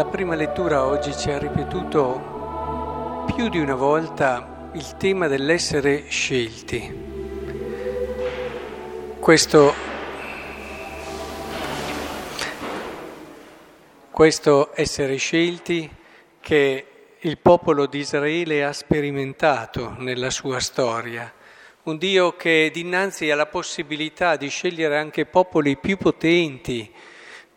La prima lettura oggi ci ha ripetuto più di una volta il tema dell'essere scelti. Questo, questo essere scelti che il popolo di Israele ha sperimentato nella sua storia. Un Dio che dinanzi alla possibilità di scegliere anche popoli più potenti,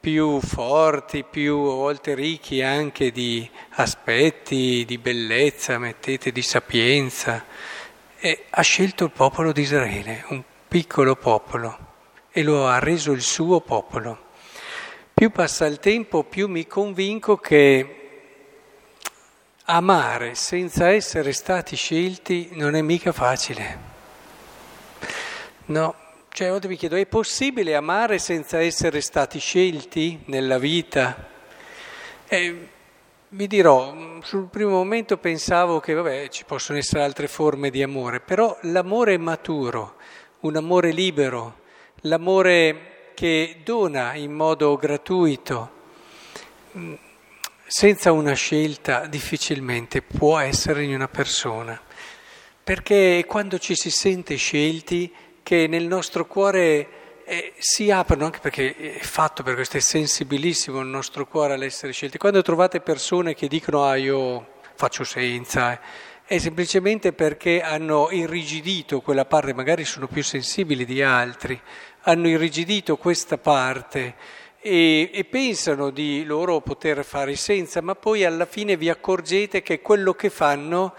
più forti, più a volte ricchi anche di aspetti, di bellezza, mettete, di sapienza. E ha scelto il popolo di Israele, un piccolo popolo, e lo ha reso il suo popolo. Più passa il tempo, più mi convinco che amare senza essere stati scelti non è mica facile. No, cioè, a volte mi chiedo, è possibile amare senza essere stati scelti nella vita? E vi dirò, sul primo momento pensavo che vabbè, ci possono essere altre forme di amore, però l'amore maturo, un amore libero, l'amore che dona in modo gratuito, senza una scelta difficilmente può essere in una persona, perché quando ci si sente scelti che nel nostro cuore eh, si aprono, anche perché è fatto per questo, è sensibilissimo il nostro cuore all'essere scelti. Quando trovate persone che dicono ah io faccio senza, è semplicemente perché hanno irrigidito quella parte, magari sono più sensibili di altri, hanno irrigidito questa parte e, e pensano di loro poter fare senza, ma poi alla fine vi accorgete che quello che fanno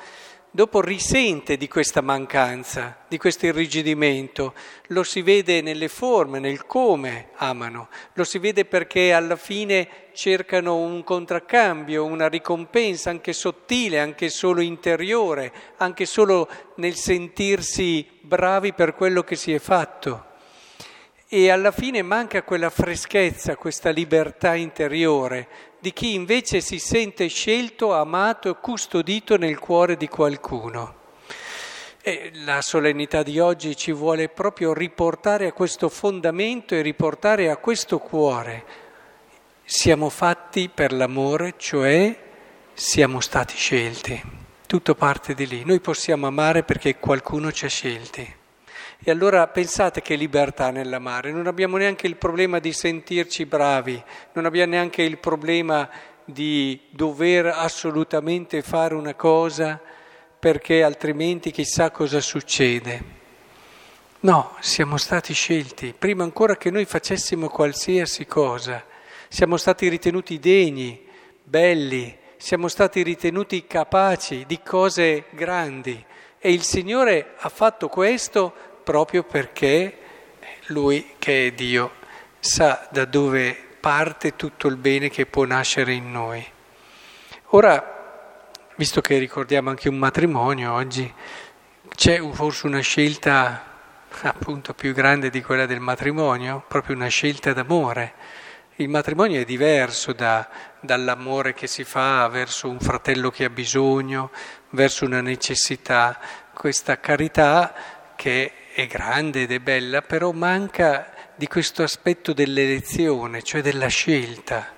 dopo risente di questa mancanza, di questo irrigidimento, lo si vede nelle forme, nel come amano, lo si vede perché alla fine cercano un contraccambio, una ricompensa anche sottile, anche solo interiore, anche solo nel sentirsi bravi per quello che si è fatto. E alla fine manca quella freschezza, questa libertà interiore di chi invece si sente scelto, amato e custodito nel cuore di qualcuno. E la solennità di oggi ci vuole proprio riportare a questo fondamento e riportare a questo cuore. Siamo fatti per l'amore, cioè siamo stati scelti. Tutto parte di lì. Noi possiamo amare perché qualcuno ci ha scelti. E allora pensate che libertà nell'amare, non abbiamo neanche il problema di sentirci bravi, non abbiamo neanche il problema di dover assolutamente fare una cosa perché altrimenti chissà cosa succede. No, siamo stati scelti, prima ancora che noi facessimo qualsiasi cosa, siamo stati ritenuti degni, belli, siamo stati ritenuti capaci di cose grandi. E il Signore ha fatto questo proprio perché lui che è Dio sa da dove parte tutto il bene che può nascere in noi. Ora, visto che ricordiamo anche un matrimonio oggi, c'è forse una scelta appunto più grande di quella del matrimonio, proprio una scelta d'amore. Il matrimonio è diverso da, dall'amore che si fa verso un fratello che ha bisogno, verso una necessità. Questa carità che è grande ed è bella, però manca di questo aspetto dell'elezione, cioè della scelta.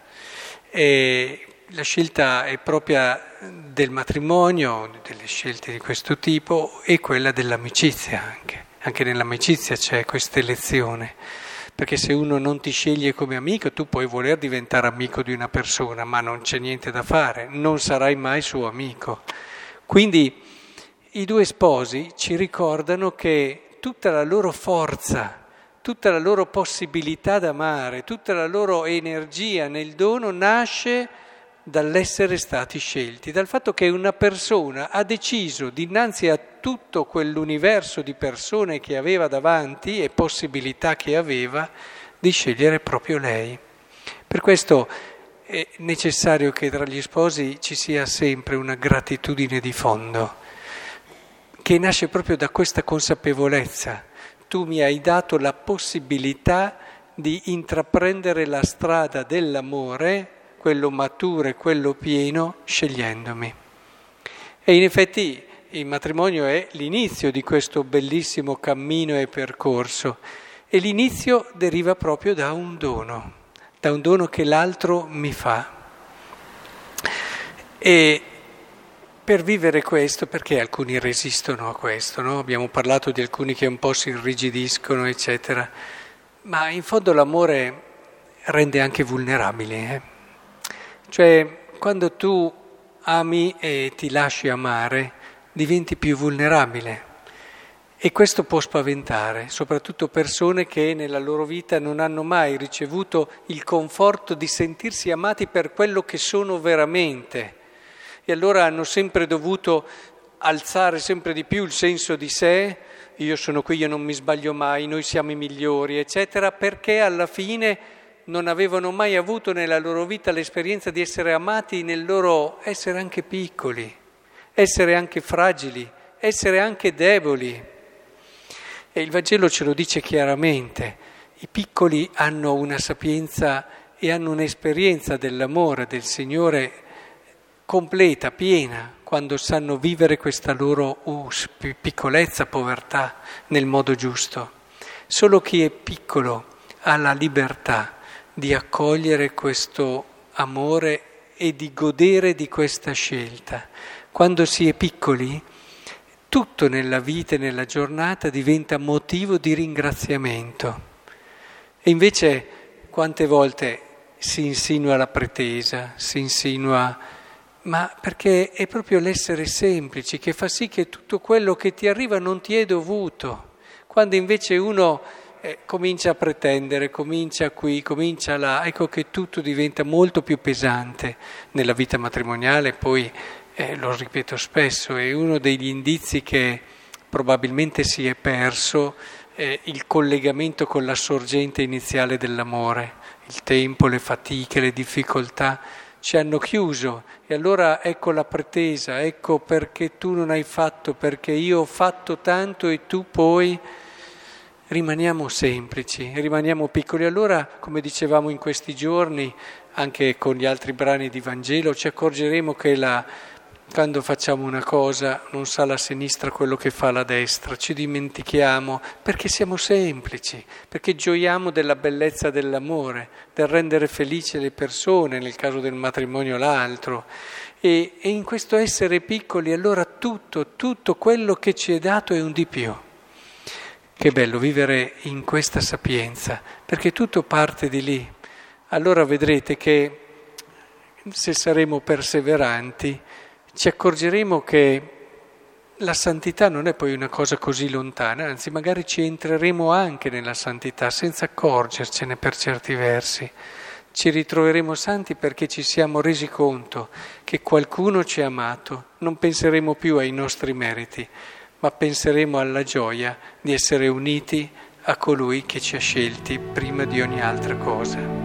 E la scelta è propria del matrimonio, delle scelte di questo tipo, e quella dell'amicizia anche. Anche nell'amicizia c'è questa elezione. Perché se uno non ti sceglie come amico, tu puoi voler diventare amico di una persona, ma non c'è niente da fare, non sarai mai suo amico. Quindi i due sposi ci ricordano che tutta la loro forza, tutta la loro possibilità d'amare, tutta la loro energia nel dono nasce dall'essere stati scelti, dal fatto che una persona ha deciso dinanzi a tutto quell'universo di persone che aveva davanti e possibilità che aveva di scegliere proprio lei. Per questo è necessario che tra gli sposi ci sia sempre una gratitudine di fondo che nasce proprio da questa consapevolezza. Tu mi hai dato la possibilità di intraprendere la strada dell'amore, quello maturo e quello pieno, scegliendomi. E in effetti il matrimonio è l'inizio di questo bellissimo cammino e percorso e l'inizio deriva proprio da un dono, da un dono che l'altro mi fa. E per vivere questo, perché alcuni resistono a questo, no? abbiamo parlato di alcuni che un po' si irrigidiscono, eccetera, ma in fondo l'amore rende anche vulnerabili. Eh? Cioè, quando tu ami e ti lasci amare, diventi più vulnerabile. E questo può spaventare, soprattutto persone che nella loro vita non hanno mai ricevuto il conforto di sentirsi amati per quello che sono veramente e allora hanno sempre dovuto alzare sempre di più il senso di sé, io sono qui, io non mi sbaglio mai, noi siamo i migliori, eccetera, perché alla fine non avevano mai avuto nella loro vita l'esperienza di essere amati nel loro essere anche piccoli, essere anche fragili, essere anche deboli. E il Vangelo ce lo dice chiaramente, i piccoli hanno una sapienza e hanno un'esperienza dell'amore del Signore completa, piena, quando sanno vivere questa loro uh, piccolezza, povertà nel modo giusto. Solo chi è piccolo ha la libertà di accogliere questo amore e di godere di questa scelta. Quando si è piccoli, tutto nella vita e nella giornata diventa motivo di ringraziamento. E invece quante volte si insinua la pretesa, si insinua ma perché è proprio l'essere semplici che fa sì che tutto quello che ti arriva non ti è dovuto, quando invece uno eh, comincia a pretendere, comincia qui, comincia là, ecco che tutto diventa molto più pesante nella vita matrimoniale, poi eh, lo ripeto spesso, è uno degli indizi che probabilmente si è perso eh, il collegamento con la sorgente iniziale dell'amore, il tempo, le fatiche, le difficoltà ci hanno chiuso e allora ecco la pretesa, ecco perché tu non hai fatto, perché io ho fatto tanto e tu poi rimaniamo semplici, rimaniamo piccoli. Allora, come dicevamo in questi giorni, anche con gli altri brani di Vangelo, ci accorgeremo che la quando facciamo una cosa non sa la sinistra quello che fa la destra, ci dimentichiamo perché siamo semplici, perché gioiamo della bellezza dell'amore, del rendere felici le persone, nel caso del matrimonio l'altro. E, e in questo essere piccoli allora tutto, tutto quello che ci è dato è un di più. Che bello vivere in questa sapienza, perché tutto parte di lì. Allora vedrete che se saremo perseveranti, ci accorgeremo che la santità non è poi una cosa così lontana, anzi magari ci entreremo anche nella santità senza accorgercene per certi versi. Ci ritroveremo santi perché ci siamo resi conto che qualcuno ci ha amato, non penseremo più ai nostri meriti, ma penseremo alla gioia di essere uniti a colui che ci ha scelti prima di ogni altra cosa.